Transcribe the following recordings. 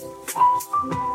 Thank you.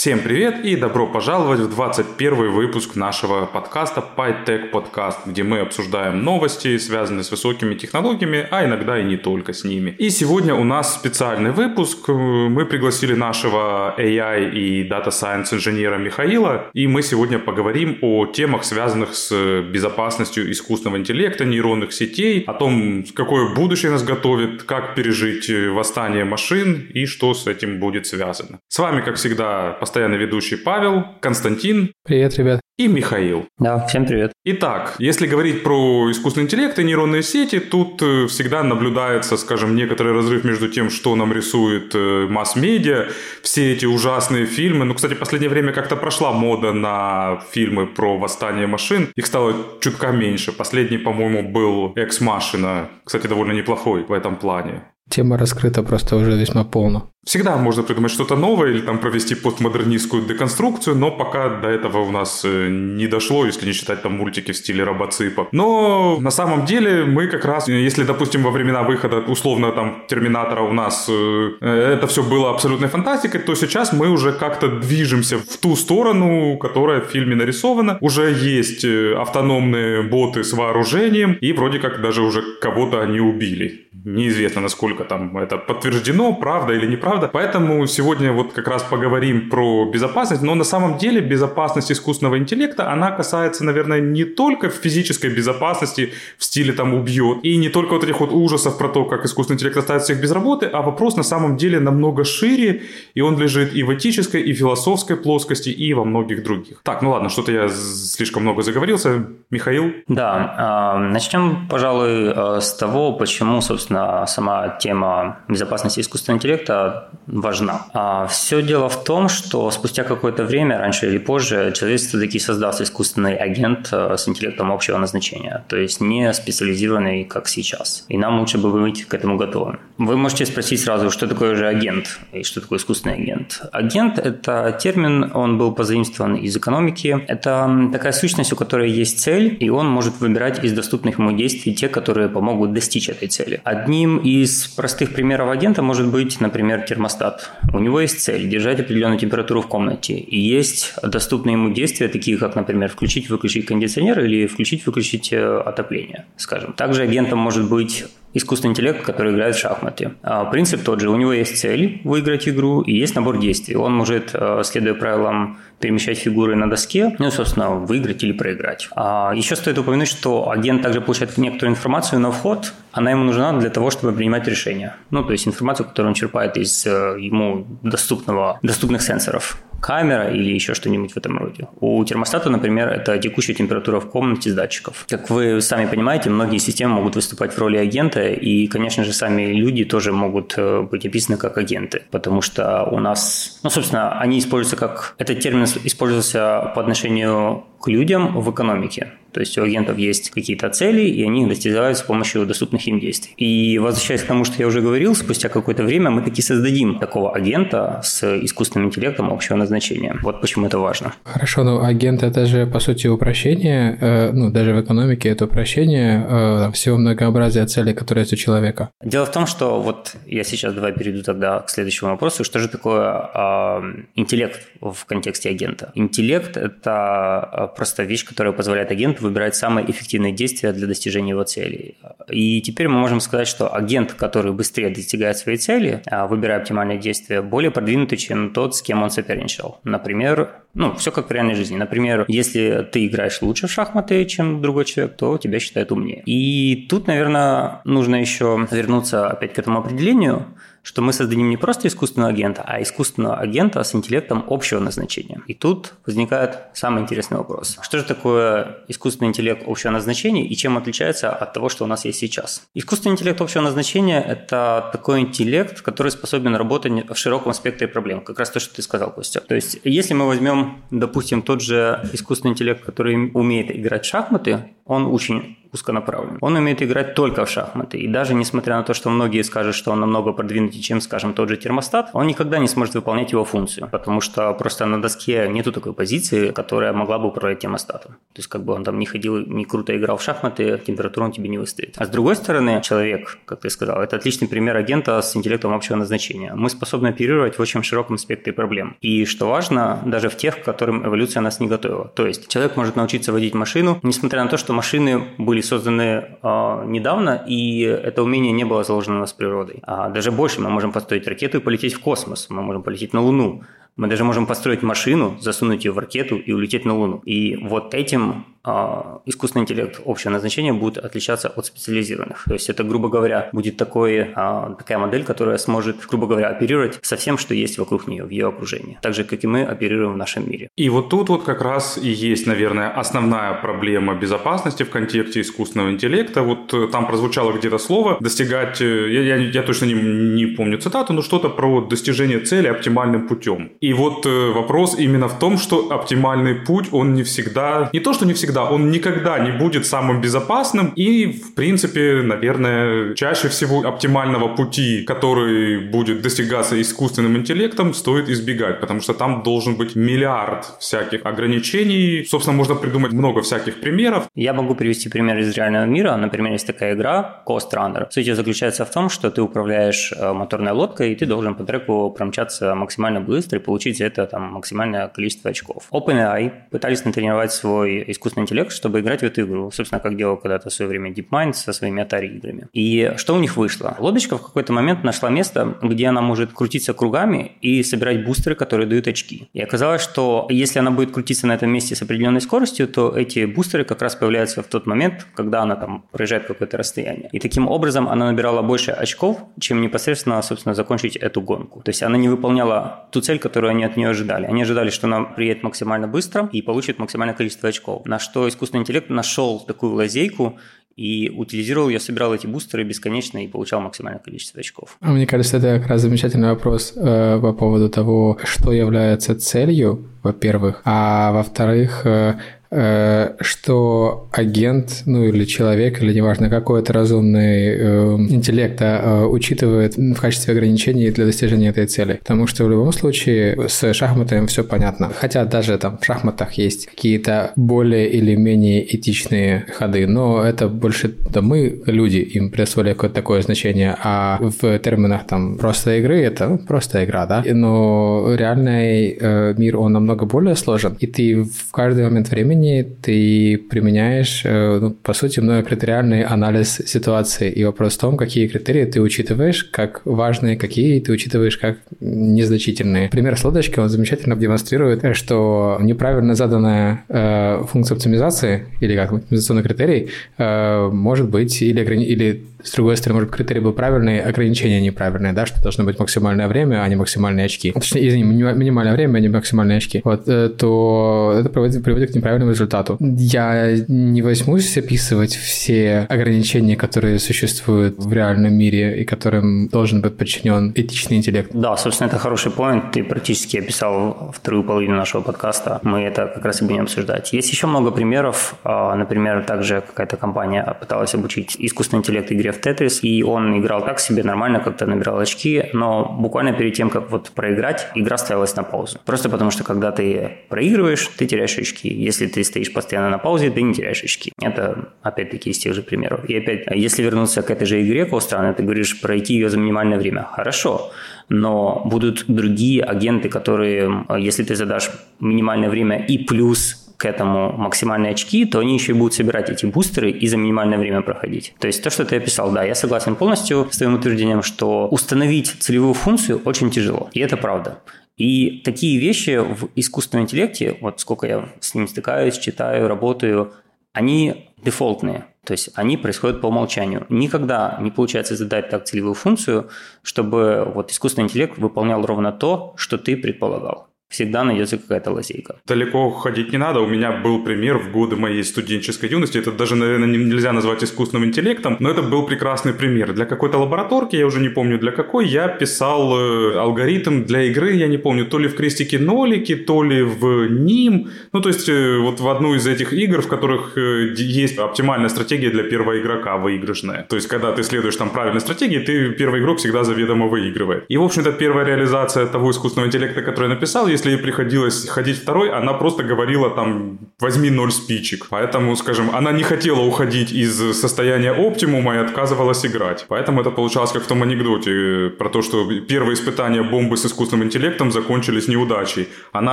Всем привет и добро пожаловать в 21 выпуск нашего подкаста PyTech Podcast, где мы обсуждаем новости, связанные с высокими технологиями, а иногда и не только с ними. И сегодня у нас специальный выпуск. Мы пригласили нашего AI и Data Science инженера Михаила, и мы сегодня поговорим о темах, связанных с безопасностью искусственного интеллекта, нейронных сетей, о том, какое будущее нас готовит, как пережить восстание машин и что с этим будет связано. С вами, как всегда, постоянный ведущий Павел, Константин. Привет, ребят. И Михаил. Да, всем привет. Итак, если говорить про искусственный интеллект и нейронные сети, тут э, всегда наблюдается, скажем, некоторый разрыв между тем, что нам рисует э, масс-медиа, все эти ужасные фильмы. Ну, кстати, в последнее время как-то прошла мода на фильмы про восстание машин. Их стало чутка меньше. Последний, по-моему, был «Экс-машина». Кстати, довольно неплохой в этом плане. Тема раскрыта просто уже весьма полно. Всегда можно придумать что-то новое или там провести постмодернистскую деконструкцию, но пока до этого у нас э, не дошло, если не считать там мультики в стиле робоципа. Но на самом деле мы как раз, если, допустим, во времена выхода условно там Терминатора у нас э, это все было абсолютной фантастикой, то сейчас мы уже как-то движемся в ту сторону, которая в фильме нарисована. Уже есть э, автономные боты с вооружением, и вроде как даже уже кого-то они убили. Неизвестно, насколько там это подтверждено, правда или неправда. Поэтому сегодня вот как раз поговорим про безопасность. Но на самом деле безопасность искусственного интеллекта, она касается, наверное, не только физической безопасности в стиле там убьет, и не только вот этих вот ужасов про то, как искусственный интеллект оставит всех без работы, а вопрос на самом деле намного шире, и он лежит и в этической, и философской плоскости, и во многих других. Так, ну ладно, что-то я слишком много заговорился. Михаил? Да, а, начнем, пожалуй, э, с того, почему, собственно, сама тема безопасности искусственного интеллекта важна. А все дело в том, что спустя какое-то время, раньше или позже, человечество таки создаст искусственный агент э, с интеллектом общего назначения, то есть не специализированный, как сейчас. И нам лучше бы быть к этому готовым. Вы можете спросить сразу, что такое же агент и что такое искусственный агент. Агент – это термин, он был позаимствован из экономики. Это такая сущность, у которой есть цель, и он может выбирать из доступных ему действий те, которые помогут достичь этой цели. Одним из простых примеров агента может быть, например, термостат. У него есть цель – держать определенную температуру в комнате. И есть доступные ему действия, такие как, например, включить-выключить кондиционер или включить-выключить э, отопление, скажем. Также агентом может быть искусственный интеллект, который играет в шахматы. А, принцип тот же. У него есть цель выиграть игру и есть набор действий. Он может, э, следуя правилам, перемещать фигуры на доске, ну собственно, выиграть или проиграть. А еще стоит упомянуть, что агент также получает некоторую информацию на вход. Она ему нужна для того, чтобы принимать решения. Ну, то есть информацию, которую он черпает из э, ему доступного, доступных сенсоров камера или еще что-нибудь в этом роде. У термостата, например, это текущая температура в комнате с датчиков. Как вы сами понимаете, многие системы могут выступать в роли агента, и, конечно же, сами люди тоже могут э, быть описаны как агенты, потому что у нас, ну, собственно, они используются как... Этот термин использовался по отношению к людям в экономике. То есть у агентов есть какие-то цели, и они их достигают с помощью доступных им действий. И возвращаясь к тому, что я уже говорил, спустя какое-то время мы таки создадим такого агента с искусственным интеллектом общего назначения. Вот почему это важно. Хорошо, но агент это же по сути упрощение, э, ну даже в экономике это упрощение э, всего многообразия целей, которые есть у человека. Дело в том, что вот я сейчас давай перейду тогда к следующему вопросу. Что же такое э, интеллект в контексте агента? Интеллект – это просто вещь, которая позволяет агенту выбирать самые эффективные действия для достижения его целей. И теперь мы можем сказать, что агент, который быстрее достигает своей цели, а, выбирая оптимальные действия, более продвинутый, чем тот, с кем он соперничал. Например, ну, все как в реальной жизни. Например, если ты играешь лучше в шахматы, чем другой человек, то тебя считают умнее. И тут, наверное, нужно еще вернуться опять к этому определению – что мы создадим не просто искусственного агента, а искусственного агента с интеллектом общего назначения. И тут возникает самый интересный вопрос. Что же такое искусственный интеллект общего назначения и чем отличается от того, что у нас есть сейчас? Искусственный интеллект общего назначения – это такой интеллект, который способен работать в широком спектре проблем. Как раз то, что ты сказал, Костя. То есть, если мы возьмем, допустим, тот же искусственный интеллект, который умеет играть в шахматы, он очень узконаправленным. Он умеет играть только в шахматы. И даже несмотря на то, что многие скажут, что он намного продвинутее, чем, скажем, тот же термостат, он никогда не сможет выполнять его функцию, потому что просто на доске нету такой позиции, которая могла бы управлять термостатом. То есть как бы он там не ходил, не круто играл в шахматы, температуру он тебе не выставит. А с другой стороны, человек, как ты сказал, это отличный пример агента с интеллектом общего назначения. Мы способны оперировать в очень широком спектре проблем. И что важно, даже в тех, к которым эволюция нас не готовила. То есть человек может научиться водить машину, несмотря на то, что машины были созданы э, недавно, и это умение не было заложено у нас природой. А даже больше мы можем построить ракету и полететь в космос, мы можем полететь на Луну. Мы даже можем построить машину, засунуть ее в ракету и улететь на Луну. И вот этим а, искусственный интеллект общего назначения будет отличаться от специализированных. То есть это, грубо говоря, будет такой, а, такая модель, которая сможет, грубо говоря, оперировать со всем, что есть вокруг нее, в ее окружении. Так же, как и мы оперируем в нашем мире. И вот тут вот как раз и есть, наверное, основная проблема безопасности в контексте искусственного интеллекта. Вот э, там прозвучало где-то слово достигать, э, я, я, я точно не, не помню цитату, но что-то про достижение цели оптимальным путем. И вот э, вопрос именно в том, что оптимальный путь, он не всегда, не то, что не всегда он никогда не будет самым безопасным и, в принципе, наверное, чаще всего оптимального пути, который будет достигаться искусственным интеллектом, стоит избегать, потому что там должен быть миллиард всяких ограничений. Собственно, можно придумать много всяких примеров. Я могу привести пример из реального мира. Например, есть такая игра Coast Runner. Суть ее заключается в том, что ты управляешь э, моторной лодкой, и ты должен по треку промчаться максимально быстро получить это там, максимальное количество очков. OpenAI пытались натренировать свой искусственный интеллект, чтобы играть в эту игру. Собственно, как делал когда-то в свое время DeepMind со своими Atari играми. И что у них вышло? Лодочка в какой-то момент нашла место, где она может крутиться кругами и собирать бустеры, которые дают очки. И оказалось, что если она будет крутиться на этом месте с определенной скоростью, то эти бустеры как раз появляются в тот момент, когда она там проезжает какое-то расстояние. И таким образом она набирала больше очков, чем непосредственно, собственно, закончить эту гонку. То есть она не выполняла ту цель, которую они от нее ожидали. Они ожидали, что она приедет максимально быстро и получит максимальное количество очков. На что искусственный интеллект нашел такую лазейку и утилизировал ее, собирал эти бустеры бесконечно и получал максимальное количество очков. А мне кажется, это как раз замечательный вопрос э, по поводу того, что является целью, во-первых, а во-вторых, Э, что агент, ну или человек, или неважно, какой это разумный э, интеллект э, учитывает в качестве ограничений для достижения этой цели. Потому что в любом случае с шахматами все понятно. Хотя даже там в шахматах есть какие-то более или менее этичные ходы, но это больше да, мы, люди, им присвоили какое-то такое значение, а в терминах там просто игры это ну, просто игра, да. Но реальный э, мир, он намного более сложен, и ты в каждый момент времени приложении ты применяешь, э, ну, по сути, многокритериальный анализ ситуации. И вопрос в том, какие критерии ты учитываешь как важные, какие ты учитываешь как незначительные. Пример с лодочкой, он замечательно демонстрирует, что неправильно заданная э, функция оптимизации или как оптимизационный критерий э, может быть или, или с другой стороны, может, критерий был правильный, ограничение неправильное, да, что должно быть максимальное время, а не максимальные очки. Точнее, извини, минимальное время, а не максимальные очки. Вот, э, то это приводит, приводит к неправильному результату. Я не возьмусь описывать все ограничения, которые существуют в реальном мире и которым должен быть подчинен этичный интеллект. Да, собственно, это хороший поинт. Ты практически описал вторую половину нашего подкаста. Мы это как раз и будем обсуждать. Есть еще много примеров. А, например, также какая-то компания пыталась обучить искусственный интеллект игре в Тетрис, и он играл так себе нормально, как-то набирал очки, но буквально перед тем, как вот проиграть, игра ставилась на паузу. Просто потому что когда ты проигрываешь, ты теряешь очки. Если ты стоишь постоянно на паузе, ты не теряешь очки. Это опять-таки из тех же примеров. И опять, если вернуться к этой же игре Коустрана, ты говоришь пройти ее за минимальное время. Хорошо но будут другие агенты, которые, если ты задашь минимальное время и плюс к этому максимальные очки, то они еще и будут собирать эти бустеры и за минимальное время проходить. То есть то, что ты описал, да, я согласен полностью с твоим утверждением, что установить целевую функцию очень тяжело. И это правда. И такие вещи в искусственном интеллекте, вот сколько я с ним стыкаюсь, читаю, работаю, они дефолтные. То есть они происходят по умолчанию. Никогда не получается задать так целевую функцию, чтобы вот искусственный интеллект выполнял ровно то, что ты предполагал. Всегда найдется какая-то лазейка. Далеко ходить не надо. У меня был пример в годы моей студенческой юности. Это даже, наверное, нельзя назвать искусственным интеллектом, но это был прекрасный пример. Для какой-то лабораторки, я уже не помню для какой, я писал э, алгоритм для игры, я не помню, то ли в крестике-нолике, то ли в ним. Ну, то есть, э, вот в одну из этих игр, в которых э, есть оптимальная стратегия для первого игрока выигрышная. То есть, когда ты следуешь там правильной стратегии, ты первый игрок всегда заведомо выигрывает. И, в общем-то, первая реализация того искусственного интеллекта, который я написал, если ей приходилось ходить второй, она просто говорила там «возьми ноль спичек». Поэтому, скажем, она не хотела уходить из состояния оптимума и отказывалась играть. Поэтому это получалось как в том анекдоте э, про то, что первые испытания бомбы с искусственным интеллектом закончились неудачей. Она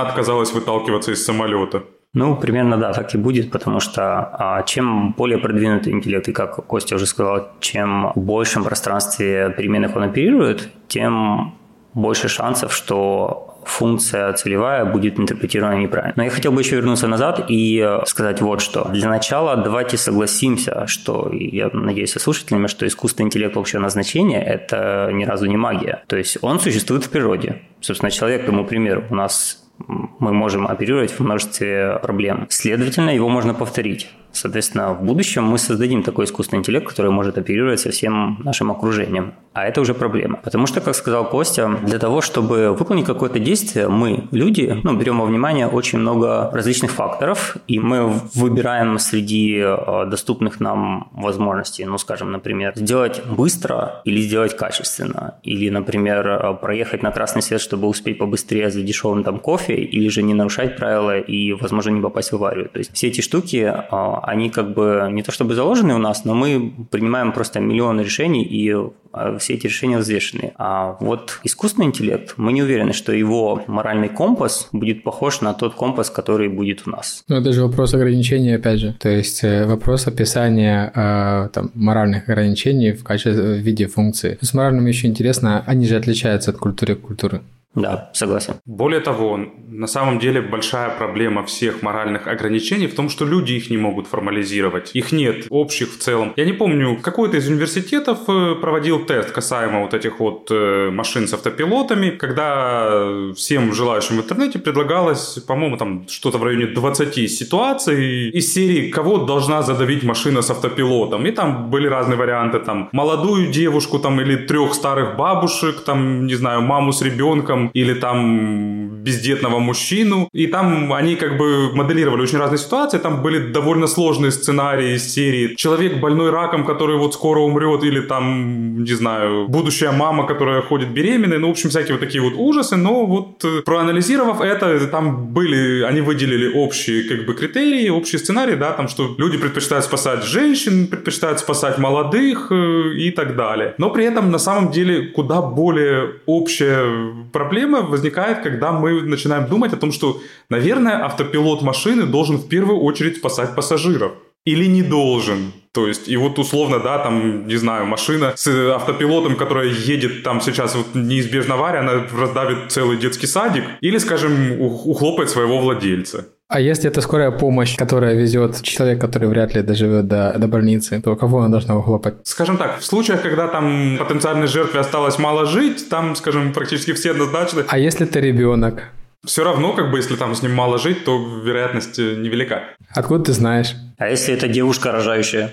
отказалась выталкиваться из самолета. Ну, примерно да, так и будет, потому что а, чем более продвинутый интеллект, и как Костя уже сказал, чем в большем пространстве переменных он оперирует, тем больше шансов, что функция целевая будет интерпретирована неправильно. Но я хотел бы еще вернуться назад и сказать вот что. Для начала давайте согласимся, что, я надеюсь, со слушателями, что искусственный интеллект общего назначения – это ни разу не магия. То есть он существует в природе. Собственно, человек, тому пример, у нас мы можем оперировать в множестве проблем. Следовательно, его можно повторить. Соответственно, в будущем мы создадим такой искусственный интеллект, который может оперировать со всем нашим окружением. А это уже проблема. Потому что, как сказал Костя, для того, чтобы выполнить какое-то действие, мы, люди, ну, берем во внимание очень много различных факторов, и мы выбираем среди э, доступных нам возможностей, ну, скажем, например, сделать быстро или сделать качественно, или, например, э, проехать на красный свет, чтобы успеть побыстрее за дешевым там кофе, или же не нарушать правила и, возможно, не попасть в аварию. То есть все эти штуки э, они как бы не то чтобы заложены у нас, но мы принимаем просто миллионы решений, и а, все эти решения взвешены. А вот искусственный интеллект, мы не уверены, что его моральный компас будет похож на тот компас, который будет у нас. Ну, это же вопрос ограничений, опять же. То есть э, вопрос описания э, там, моральных ограничений в качестве в виде функции. С моральным еще интересно, они же отличаются от культуры к культуре. Да, согласен. Более того, на самом деле большая проблема всех моральных ограничений в том, что люди их не могут формализировать. Их нет общих в целом. Я не помню, какой-то из университетов э, проводил тест касаемо вот этих вот э, машин с автопилотами, когда всем желающим в интернете предлагалось, по-моему, там что-то в районе 20 ситуаций из серии «Кого должна задавить машина с автопилотом?» И там были разные варианты, там, молодую девушку, там, или трех старых бабушек, там, не знаю, маму с ребенком, или там бездетного мужчину. И там они как бы моделировали очень разные ситуации. Там были довольно сложные сценарии из серии «Человек больной раком, который вот скоро умрет», или там, не знаю, будущая мама, которая ходит беременной. Ну, в общем, всякие вот такие вот ужасы. Но вот э, проанализировав это, там были, они выделили общие как бы критерии, общие сценарии, да, там, что люди предпочитают спасать женщин, предпочитают спасать молодых э, и так далее. Но при этом на самом деле куда более общая проблема проблема возникает, когда мы начинаем думать о том, что, наверное, автопилот машины должен в первую очередь спасать пассажиров. Или не должен. То есть, и вот условно, да, там, не знаю, машина с автопилотом, которая едет там сейчас вот неизбежно авария, она раздавит целый детский садик, или, скажем, ухлопает своего владельца. А если это скорая помощь, которая везет человек, который вряд ли доживет до, до больницы, то кого она должна ухлопать? Скажем так, в случаях, когда там потенциальной жертве осталось мало жить, там, скажем, практически все однозначно. А если ты ребенок? Все равно, как бы, если там с ним мало жить, то вероятность э, невелика. Откуда ты знаешь? А если это девушка рожающая?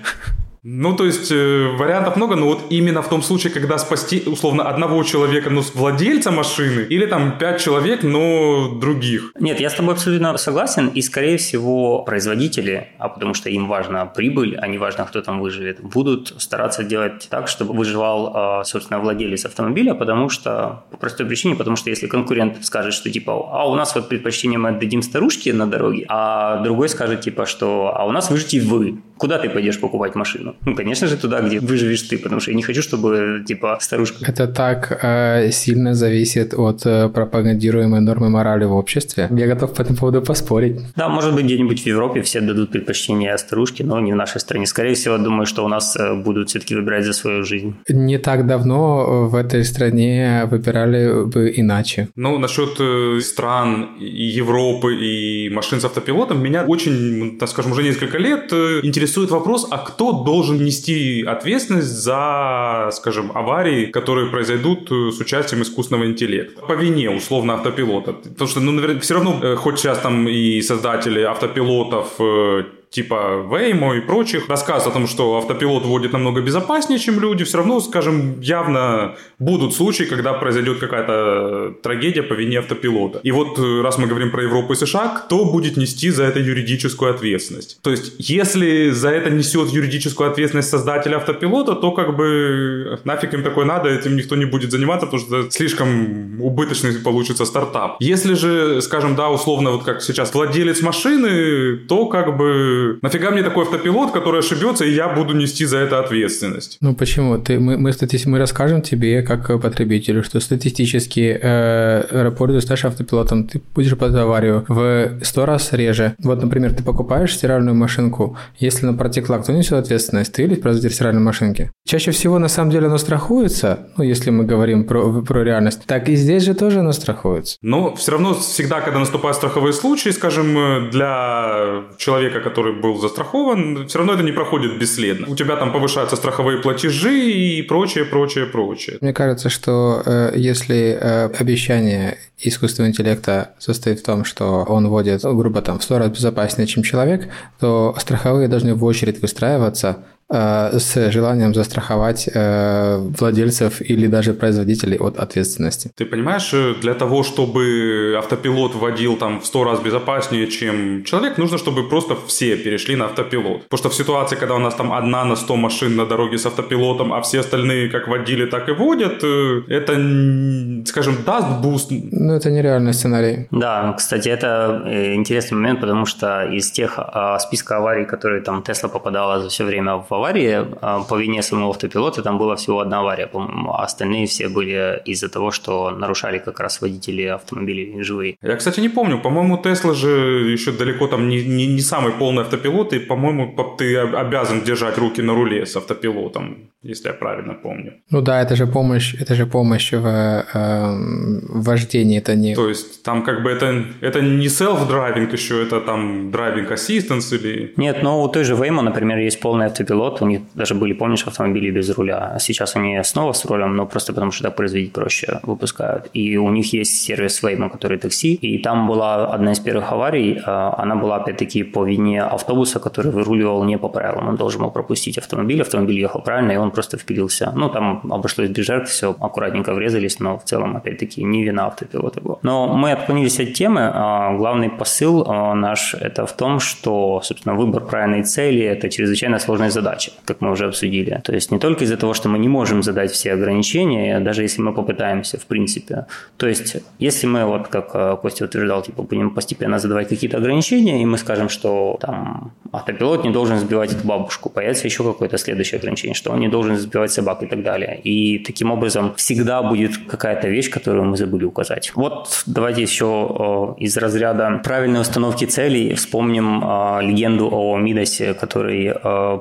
Ну, то есть э, вариантов много, но вот именно в том случае, когда спасти, условно, одного человека, ну, владельца машины, или там пять человек, но других. Нет, я с тобой абсолютно согласен, и, скорее всего, производители, а потому что им важна прибыль, а не важно, кто там выживет, будут стараться делать так, чтобы выживал, а, собственно, владелец автомобиля, потому что, по простой причине, потому что если конкурент скажет, что, типа, а у нас вот предпочтение мы отдадим старушке на дороге, а другой скажет, типа, что, а у нас выжите вы, куда ты пойдешь покупать машину? Ну, конечно же, туда, где выживешь ты, потому что я не хочу, чтобы, типа, старушка... Это так э, сильно зависит от э, пропагандируемой нормы морали в обществе. Я готов по этому поводу поспорить. Да, может быть, где-нибудь в Европе все дадут предпочтение старушке, но не в нашей стране. Скорее всего, думаю, что у нас э, будут все-таки выбирать за свою жизнь. Не так давно в этой стране выбирали бы иначе. Ну, насчет э, стран, и Европы, и машин с автопилотом, меня очень, так скажем, уже несколько лет интересует интересует вопрос, а кто должен нести ответственность за, скажем, аварии, которые произойдут э, с участием искусственного интеллекта? По вине, условно, автопилота. Потому что, ну, наверное, все равно, э, хоть сейчас там и создатели автопилотов э, типа Waymo и прочих, рассказ о том, что автопилот водит намного безопаснее, чем люди, все равно, скажем, явно будут случаи, когда произойдет какая-то трагедия по вине автопилота. И вот э, раз мы говорим про Европу и США, кто будет нести за это юридическую ответственность? То есть, если за это несет юридическую ответственность создатель автопилота, то как бы нафиг им такое надо, этим никто не будет заниматься, потому что слишком убыточный получится стартап. Если же, скажем, да, условно, вот как сейчас владелец машины, то как бы нафига мне такой автопилот, который ошибется, и я буду нести за это ответственность? Ну почему? Ты, мы, мы, стати... мы расскажем тебе, как потребителю, что статистически э, пользуясь автопилотом, ты будешь под аварию в сто раз реже. Вот, например, ты покупаешь стиральную машинку, если она протекла, кто несет ответственность? Ты или производитель стиральной машинки? Чаще всего, на самом деле, оно страхуется, ну, если мы говорим про, про реальность, так и здесь же тоже оно страхуется. Но все равно всегда, когда наступают страховые случаи, скажем, э, для человека, который который был застрахован, все равно это не проходит бесследно. У тебя там повышаются страховые платежи и прочее, прочее, прочее. Мне кажется, что э, если э, обещание искусственного интеллекта состоит в том, что он вводит, грубо там, в сто раз безопаснее, чем человек, то страховые должны в очередь выстраиваться с желанием застраховать э, владельцев или даже производителей от ответственности. Ты понимаешь, э, для того, чтобы автопилот водил там в сто раз безопаснее, чем человек, нужно, чтобы просто все перешли на автопилот. Потому что в ситуации, когда у нас там одна на 100 машин на дороге с автопилотом, а все остальные как водили, так и водят, это, скажем, даст boost. Ну, это нереальный сценарий. Да, кстати, это интересный момент, потому что из тех а, списка аварий, которые там Тесла попадала за все время в аварии. А, по вине самого автопилота там была всего одна авария, по-моему, а остальные все были из-за того, что нарушали как раз водители автомобилей живые. Я, кстати, не помню. По-моему, Тесла же еще далеко там не, не, не самый полный автопилот, и, по-моему, ты обязан держать руки на руле с автопилотом, если я правильно помню. Ну да, это же помощь, это же помощь в э, вождении, это не... То есть там как бы это, это не self-driving еще, это там driving assistance или... Нет, но у той же Waymo, например, есть полный автопилот, пилот, у них даже были, помнишь, автомобили без руля. А сейчас они снова с рулем, но просто потому что так производить проще выпускают. И у них есть сервис Waymo, который такси. И там была одна из первых аварий, а, она была опять-таки по вине автобуса, который выруливал не по правилам. Он должен был пропустить автомобиль, автомобиль ехал правильно, и он просто впилился. Ну, там обошлось без жертв, все аккуратненько врезались, но в целом, опять-таки, не вина автопилота была. Но мы отклонились от темы. А, главный посыл а, наш – это в том, что, собственно, выбор правильной цели – это чрезвычайно сложная задача как мы уже обсудили. То есть не только из-за того, что мы не можем задать все ограничения, даже если мы попытаемся, в принципе. То есть если мы, вот как э, Костя утверждал, типа будем постепенно задавать какие-то ограничения, и мы скажем, что там автопилот не должен сбивать эту бабушку, появится еще какое-то следующее ограничение, что он не должен сбивать собак и так далее. И таким образом всегда будет какая-то вещь, которую мы забыли указать. Вот давайте еще э, из разряда правильной установки целей вспомним э, легенду о Мидасе, который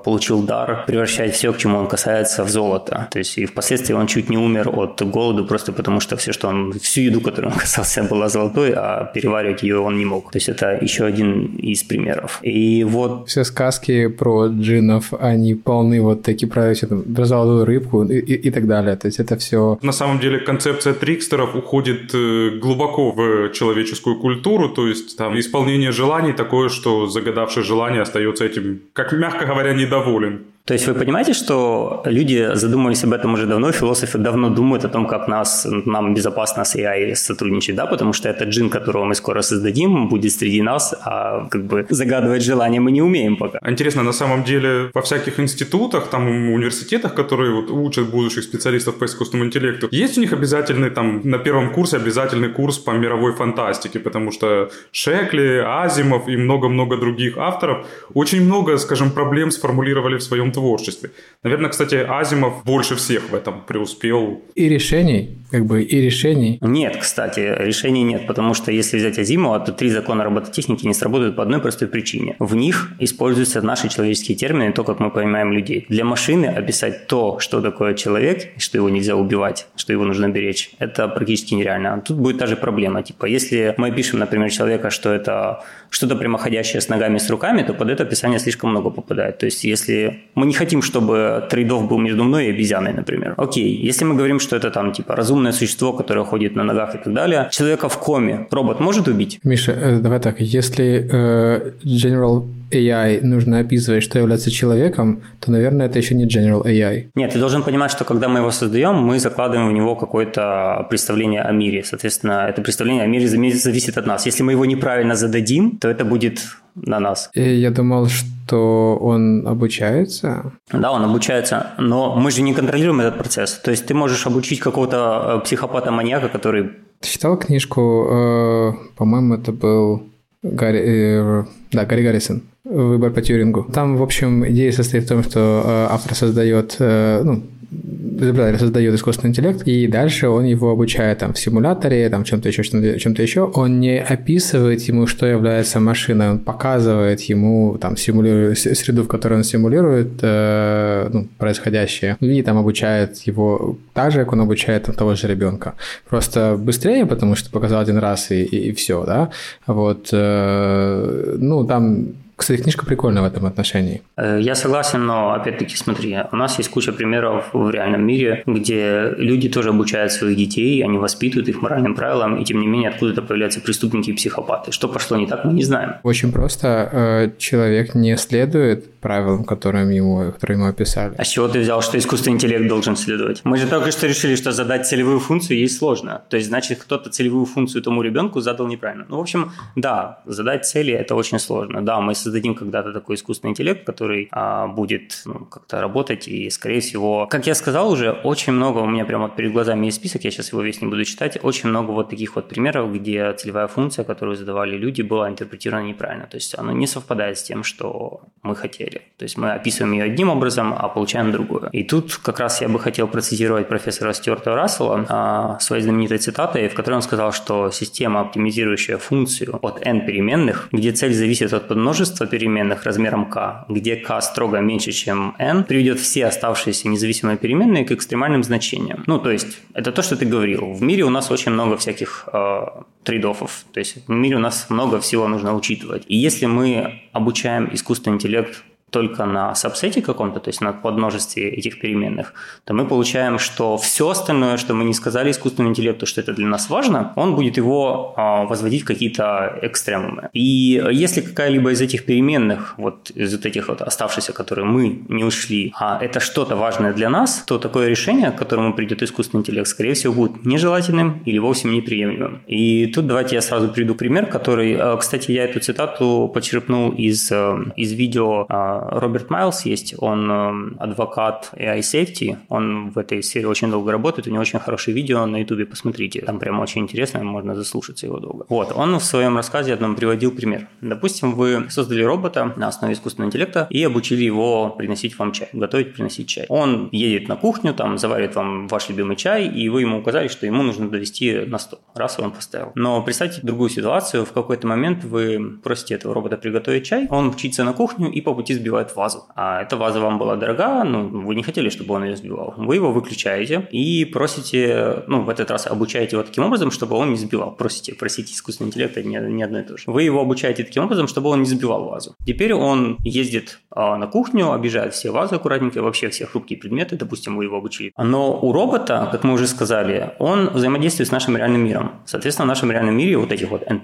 получил дар превращать все, к чему он касается, в золото. То есть и впоследствии он чуть не умер от голода просто потому, что все, что он, всю еду, которой он касался, была золотой, а переваривать ее он не мог. То есть это еще один из примеров. И вот... Все сказки про джинов, они полны вот такие про, про золотую рыбку и, и, и так далее. То есть это все... На самом деле концепция трикстеров уходит э, глубоко в человеческую культуру, то есть там исполнение желаний такое, что загадавший желание остается этим, как мягко говоря, недоволен. То есть вы понимаете, что люди задумывались об этом уже давно, философы давно думают о том, как нас, нам безопасно с AI сотрудничать, да, потому что это джин, которого мы скоро создадим, будет среди нас, а как бы загадывать желание мы не умеем пока. Интересно, на самом деле во всяких институтах, там университетах, которые вот учат будущих специалистов по искусственному интеллекту, есть у них обязательный там на первом курсе обязательный курс по мировой фантастике, потому что Шекли, Азимов и много-много других авторов очень много, скажем, проблем сформулировали в своем творчестве. Наверное, кстати, Азимов больше всех в этом преуспел. И решений, как бы, и решений. Нет, кстати, решений нет, потому что если взять Азимова, то три закона робототехники не сработают по одной простой причине. В них используются наши человеческие термины, то, как мы понимаем людей. Для машины описать то, что такое человек, что его нельзя убивать, что его нужно беречь, это практически нереально. Тут будет та же проблема. Типа, если мы пишем, например, человека, что это что-то прямоходящее с ногами, с руками, то под это описание слишком много попадает. То есть, если мы не хотим, чтобы трейдов был между мной и обезьяной, например. Окей, если мы говорим, что это там, типа, разумное существо, которое ходит на ногах и так далее, человека в коме робот может убить? Миша, э, давай так, если э, General AI нужно описывать, что является человеком, то, наверное, это еще не General AI. Нет, ты должен понимать, что когда мы его создаем, мы закладываем в него какое-то представление о мире. Соответственно, это представление о мире зависит от нас. Если мы его неправильно зададим, то это будет на нас. И я думал, что он обучается. Да, он обучается, но мы же не контролируем этот процесс. То есть ты можешь обучить какого-то э, психопата-маньяка, который... Ты читал книжку, э, по-моему, это был Гарри, э, да, Гарри Гаррисон выбор по Тьюрингу. Там, в общем, идея состоит в том, что э, автор создает, э, ну, изобретатель создает искусственный интеллект, и дальше он его обучает там в симуляторе, там чем-то еще, чем-то еще. Он не описывает ему, что является машиной, он показывает ему там симулирует среду, в которой он симулирует э, ну, происходящее, и там обучает его так же, как он обучает там, того же ребенка. Просто быстрее, потому что показал один раз и, и, и все, да. Вот, э, ну, там кстати, книжка прикольная в этом отношении. Э, я согласен, но опять-таки смотри, у нас есть куча примеров в реальном мире, где люди тоже обучают своих детей, они воспитывают их моральным правилам, и тем не менее откуда-то появляются преступники и психопаты. Что пошло не так, мы не знаем. Очень просто. Э, человек не следует правилам, которым ему, которые ему описали. А с чего ты взял, что искусственный интеллект должен следовать? Мы же только что решили, что задать целевую функцию ей сложно. То есть, значит, кто-то целевую функцию тому ребенку задал неправильно. Ну, в общем, да, задать цели – это очень сложно. Да, мы создадим когда-то такой искусственный интеллект, который а, будет ну, как-то работать, и, скорее всего, как я сказал уже, очень много, у меня прямо перед глазами есть список, я сейчас его весь не буду читать, очень много вот таких вот примеров, где целевая функция, которую задавали люди, была интерпретирована неправильно. То есть, она не совпадает с тем, что мы хотели. То есть, мы описываем ее одним образом, а получаем другое. И тут как раз я бы хотел процитировать профессора Стюарта Рассела а, своей знаменитой цитатой, в которой он сказал, что система, оптимизирующая функцию от n переменных, где цель зависит от подмножества переменных, переменных размером k, где k строго меньше, чем n, приведет все оставшиеся независимые переменные к экстремальным значениям. Ну, то есть, это то, что ты говорил. В мире у нас очень много всяких э, трейдофов. То есть, в мире у нас много всего нужно учитывать. И если мы обучаем искусственный интеллект только на сабсете каком-то, то есть на подмножестве этих переменных, то мы получаем, что все остальное, что мы не сказали искусственному интеллекту, что это для нас важно, он будет его а, возводить в какие-то экстремумы. И если какая-либо из этих переменных, вот из вот этих вот оставшихся, которые мы не ушли, а это что-то важное для нас, то такое решение, к которому придет искусственный интеллект, скорее всего, будет нежелательным или вовсе неприемлемым. И тут давайте я сразу приведу пример, который, а, кстати, я эту цитату почерпнул из, а, из видео Роберт Майлз есть, он эм, адвокат AI Safety, он в этой сфере очень долго работает, у него очень хорошее видео на YouTube, посмотрите, там прям очень интересно, можно заслушаться его долго. Вот, он в своем рассказе одном приводил пример. Допустим, вы создали робота на основе искусственного интеллекта и обучили его приносить вам чай, готовить, приносить чай. Он едет на кухню, там заварит вам ваш любимый чай, и вы ему указали, что ему нужно довести на стол. Раз он поставил. Но представьте другую ситуацию, в какой-то момент вы просите этого робота приготовить чай, он мчится на кухню и по пути сбивает вазу. А эта ваза вам была дорога, ну, вы не хотели, чтобы он ее сбивал. Вы его выключаете и просите, ну, в этот раз обучаете его таким образом, чтобы он не сбивал. Просите, просите искусственный интеллект, это не, не одно и то же. Вы его обучаете таким образом, чтобы он не сбивал вазу. Теперь он ездит а, на кухню, обижает все вазы аккуратненько, вообще все хрупкие предметы, допустим, вы его обучили. Но у робота, как мы уже сказали, он взаимодействует с нашим реальным миром. Соответственно, в нашем реальном мире вот этих вот n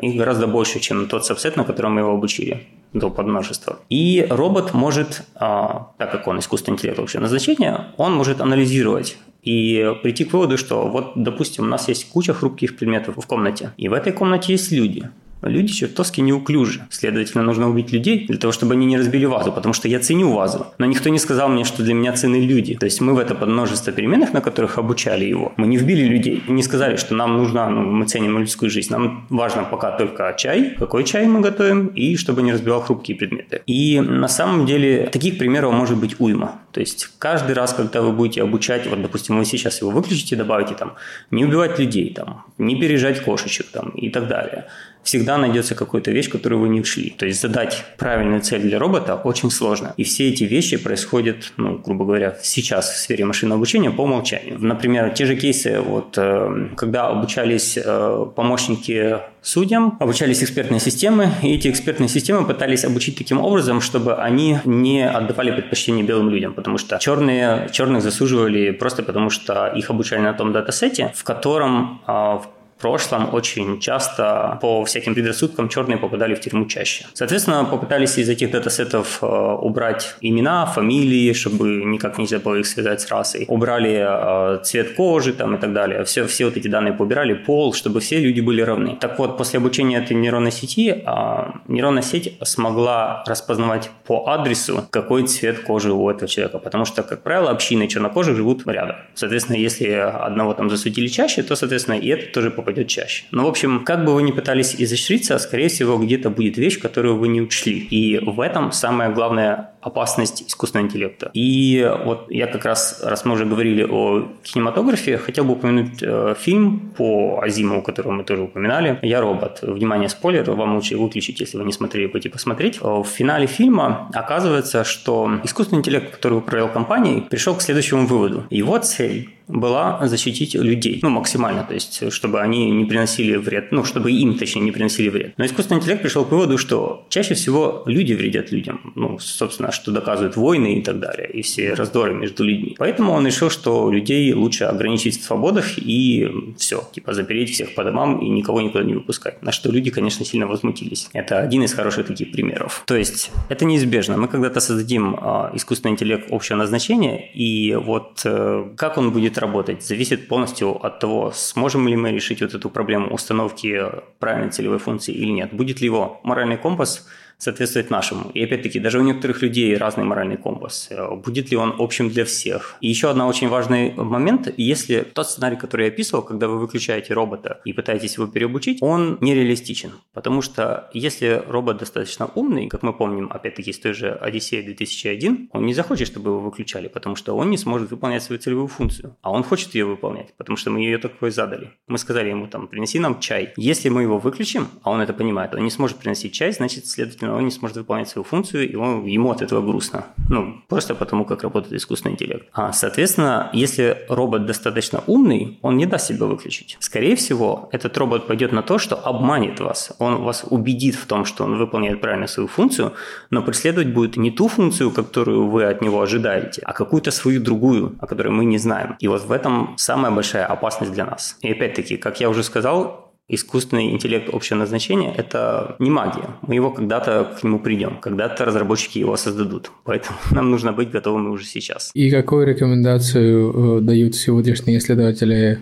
их гораздо больше, чем тот сабсет, на котором мы его обучили до подмножества. И робот может, а, так как он искусственный интеллект общего назначения, он может анализировать и прийти к выводу, что вот, допустим, у нас есть куча хрупких предметов в комнате, и в этой комнате есть люди. Люди чертовски неуклюжи. Следовательно, нужно убить людей для того, чтобы они не разбили вазу, потому что я ценю вазу. Но никто не сказал мне, что для меня ценны люди. То есть мы в это под множество переменных, на которых обучали его, мы не вбили людей. Не сказали, что нам нужна, ну, мы ценим людскую жизнь. Нам важно пока только чай, какой чай мы готовим, и чтобы не разбивал хрупкие предметы. И на самом деле таких примеров может быть уйма. То есть каждый раз, когда вы будете обучать, вот, допустим, вы сейчас его выключите, добавите там, не убивать людей, там, не переезжать кошечек там, и так далее всегда найдется какая-то вещь, которую вы не ушли. То есть задать правильную цель для робота очень сложно. И все эти вещи происходят, ну, грубо говоря, сейчас в сфере машинного обучения по умолчанию. Например, те же кейсы, вот, э, когда обучались э, помощники судьям, обучались экспертные системы, и эти экспертные системы пытались обучить таким образом, чтобы они не отдавали предпочтение белым людям, потому что черные, черных засуживали просто потому, что их обучали на том датасете, в котором а, в прошлом очень часто по всяким предрассудкам черные попадали в тюрьму чаще. Соответственно, попытались из этих датасетов э, убрать имена, фамилии, чтобы никак нельзя было их связать с расой. Убрали э, цвет кожи там и так далее. Все, все вот эти данные поубирали, пол, чтобы все люди были равны. Так вот, после обучения этой нейронной сети, э, нейронная сеть смогла распознавать по адресу, какой цвет кожи у этого человека. Потому что, как правило, общины чернокожих живут рядом. Соответственно, если одного там засудили чаще, то, соответственно, и это тоже попадет пойдет чаще. Но, в общем, как бы вы ни пытались изощриться, скорее всего, где-то будет вещь, которую вы не учли. И в этом самое главное опасность искусственного интеллекта. И вот я как раз, раз мы уже говорили о кинематографе, хотел бы упомянуть э, фильм по Азимову, который мы тоже упоминали. «Я робот». Внимание, спойлер, вам лучше выключить, если вы не смотрели, пойти посмотреть. Э, в финале фильма оказывается, что искусственный интеллект, который управлял компанией, пришел к следующему выводу. Его цель была защитить людей, ну, максимально, то есть, чтобы они не приносили вред, ну, чтобы им, точнее, не приносили вред. Но искусственный интеллект пришел к выводу, что чаще всего люди вредят людям, ну, собственно, что доказывают войны и так далее, и все раздоры между людьми. Поэтому он решил, что людей лучше ограничить в свободах и все, типа запереть всех по домам и никого никуда не выпускать. На что люди, конечно, сильно возмутились. Это один из хороших таких примеров. То есть, это неизбежно. Мы когда-то создадим э, искусственный интеллект общего назначения, и вот э, как он будет работать, зависит полностью от того, сможем ли мы решить вот эту проблему установки правильной целевой функции или нет. Будет ли его моральный компас соответствовать нашему. И опять-таки, даже у некоторых людей разный моральный компас. Э, будет ли он общим для всех? И еще один очень важный момент. Если тот сценарий, который я описывал, когда вы выключаете робота и пытаетесь его переобучить, он нереалистичен. Потому что если робот достаточно умный, как мы помним, опять-таки, из той же Одиссея 2001, он не захочет, чтобы его выключали, потому что он не сможет выполнять свою целевую функцию. А он хочет ее выполнять, потому что мы ее такой задали. Мы сказали ему там, принеси нам чай. Если мы его выключим, а он это понимает, он не сможет приносить чай, значит, следовательно, соответственно, он не сможет выполнять свою функцию, и он, ему от этого грустно. Ну, просто потому, как работает искусственный интеллект. А, соответственно, если робот достаточно умный, он не даст себя выключить. Скорее всего, этот робот пойдет на то, что обманет вас. Он вас убедит в том, что он выполняет правильно свою функцию, но преследовать будет не ту функцию, которую вы от него ожидаете, а какую-то свою другую, о которой мы не знаем. И вот в этом самая большая опасность для нас. И опять-таки, как я уже сказал, искусственный интеллект общего назначения – это не магия. Мы его когда-то к нему придем, когда-то разработчики его создадут. Поэтому нам нужно быть готовыми уже сейчас. И какую рекомендацию э, дают сегодняшние исследователи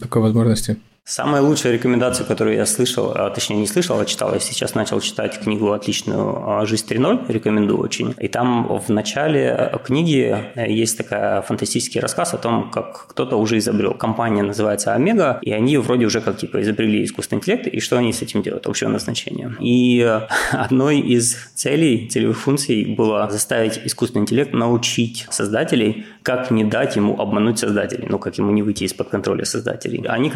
такой возможности? Самая лучшая рекомендация, которую я слышал, а, точнее не слышал, а читал, я сейчас начал читать книгу отличную а, «Жизнь 3.0», рекомендую очень. И там в начале книги э, есть такая фантастический рассказ о том, как кто-то уже изобрел. Компания называется «Омега», и они вроде уже как типа изобрели искусственный интеллект, и что они с этим делают, общего назначения. И одной из целей, целевых функций было заставить искусственный интеллект научить создателей, как не дать ему обмануть создателей, ну, как ему не выйти из-под контроля создателей. Они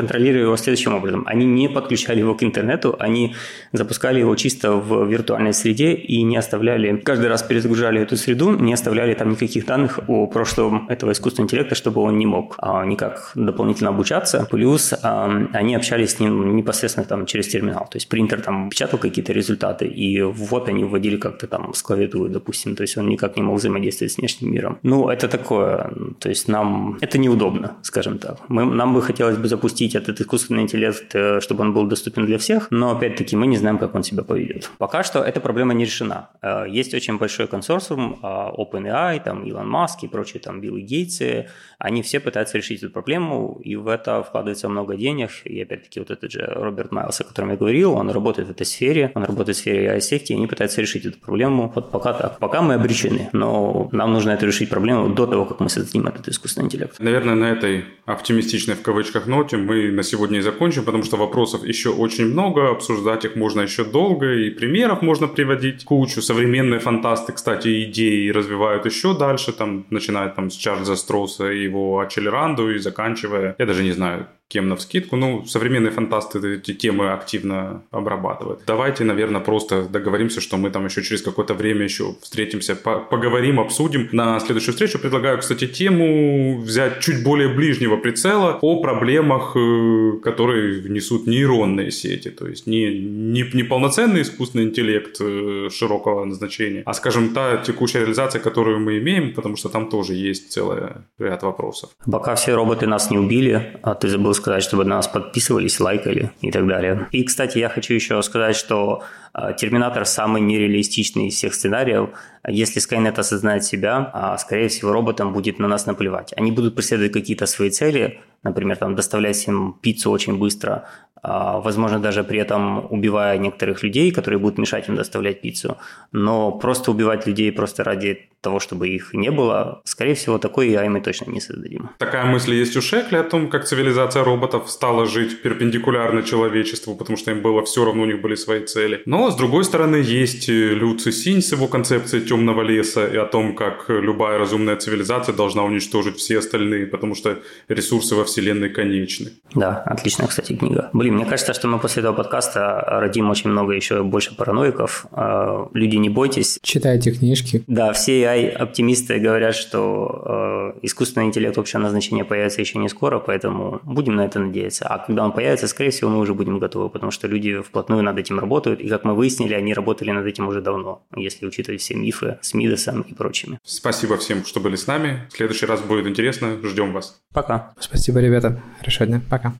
контролировали следующим образом. Они не подключали его к интернету, они запускали его чисто в виртуальной среде и не оставляли, каждый раз перезагружали эту среду, не оставляли там никаких данных о прошлом этого искусственного интеллекта, чтобы он не мог а, никак дополнительно обучаться. Плюс а, они общались с ним непосредственно там через терминал. То есть принтер там печатал какие-то результаты, и вот они вводили как-то там с клавиатуры, допустим. То есть он никак не мог взаимодействовать с внешним миром. Ну, это такое, то есть нам это неудобно, скажем так. Мы, нам бы хотелось бы запустить этот искусственный искусственный интеллект, э, чтобы он был доступен для всех, но опять-таки мы не знаем, как он себя поведет. Пока что эта проблема не решена. Э, есть очень большой консорциум OpenAI, там Илон Маск и прочие там Билл Гейтсы, они все пытаются решить эту проблему, и в это вкладывается много денег. И опять-таки вот этот же Роберт Майлс, о котором я говорил, он работает в этой сфере, он работает в сфере AI-сети, и они пытаются решить эту проблему. Вот пока так. Пока мы обречены, но нам нужно это решить проблему до того, как мы создадим этот искусственный интеллект. Наверное, на этой оптимистичной в кавычках ноте мы на сегодня и закончим, потому что вопросов еще очень много, обсуждать их можно еще долго, и примеров можно приводить кучу. Современные фантасты, кстати, идеи развивают еще дальше, там, начиная там с Чарльза Строуса и его Акселеранду и заканчивая, я даже не знаю, кем на вскидку. Ну, современные фантасты эти темы активно обрабатывают. Давайте, наверное, просто договоримся, что мы там еще через какое-то время еще встретимся, по поговорим, обсудим. На следующую встречу предлагаю, кстати, тему взять чуть более ближнего прицела о проблемах, э, которые внесут нейронные сети. То есть не, не, не полноценный искусственный интеллект э, широкого назначения, а, скажем, та текущая реализация, которую мы имеем, потому что там тоже есть целый ряд вопросов. Пока все роботы нас не убили, а ты забыл сказать, чтобы нас подписывались, лайкали и так далее. И, кстати, я хочу еще сказать, что а, Терминатор самый нереалистичный из всех сценариев. Если Skynet осознает себя, а, скорее всего, роботам будет на нас наплевать. Они будут преследовать какие-то свои цели, например, там, доставлять им пиццу очень быстро, а, возможно, даже при этом убивая некоторых людей, которые будут мешать им доставлять пиццу. Но просто убивать людей просто ради того, чтобы их не было, скорее всего, такой AI мы точно не создадим. Такая мысль есть у Шекли о том, как цивилизация роботов стала жить перпендикулярно человечеству, потому что им было все равно, у них были свои цели. Но, с другой стороны, есть Люци Синь с его концепцией темного леса и о том, как любая разумная цивилизация должна уничтожить все остальные, потому что ресурсы во Вселенной конечны. Да, отличная, кстати, книга. Блин, мне кажется, что мы после этого подкаста родим очень много еще больше параноиков. А, люди, не бойтесь. Читайте книжки. Да, все AI-оптимисты говорят, что э, искусственный интеллект общего назначения появится еще не скоро, поэтому будем на это надеяться. А когда он появится, скорее всего, мы уже будем готовы, потому что люди вплотную над этим работают, и как мы выяснили, они работали над этим уже давно, если учитывать все мифы с Мидосом и прочими. Спасибо всем, что были с нами. В следующий раз будет интересно. Ждем вас. Пока. Спасибо, ребята. Дня. Пока.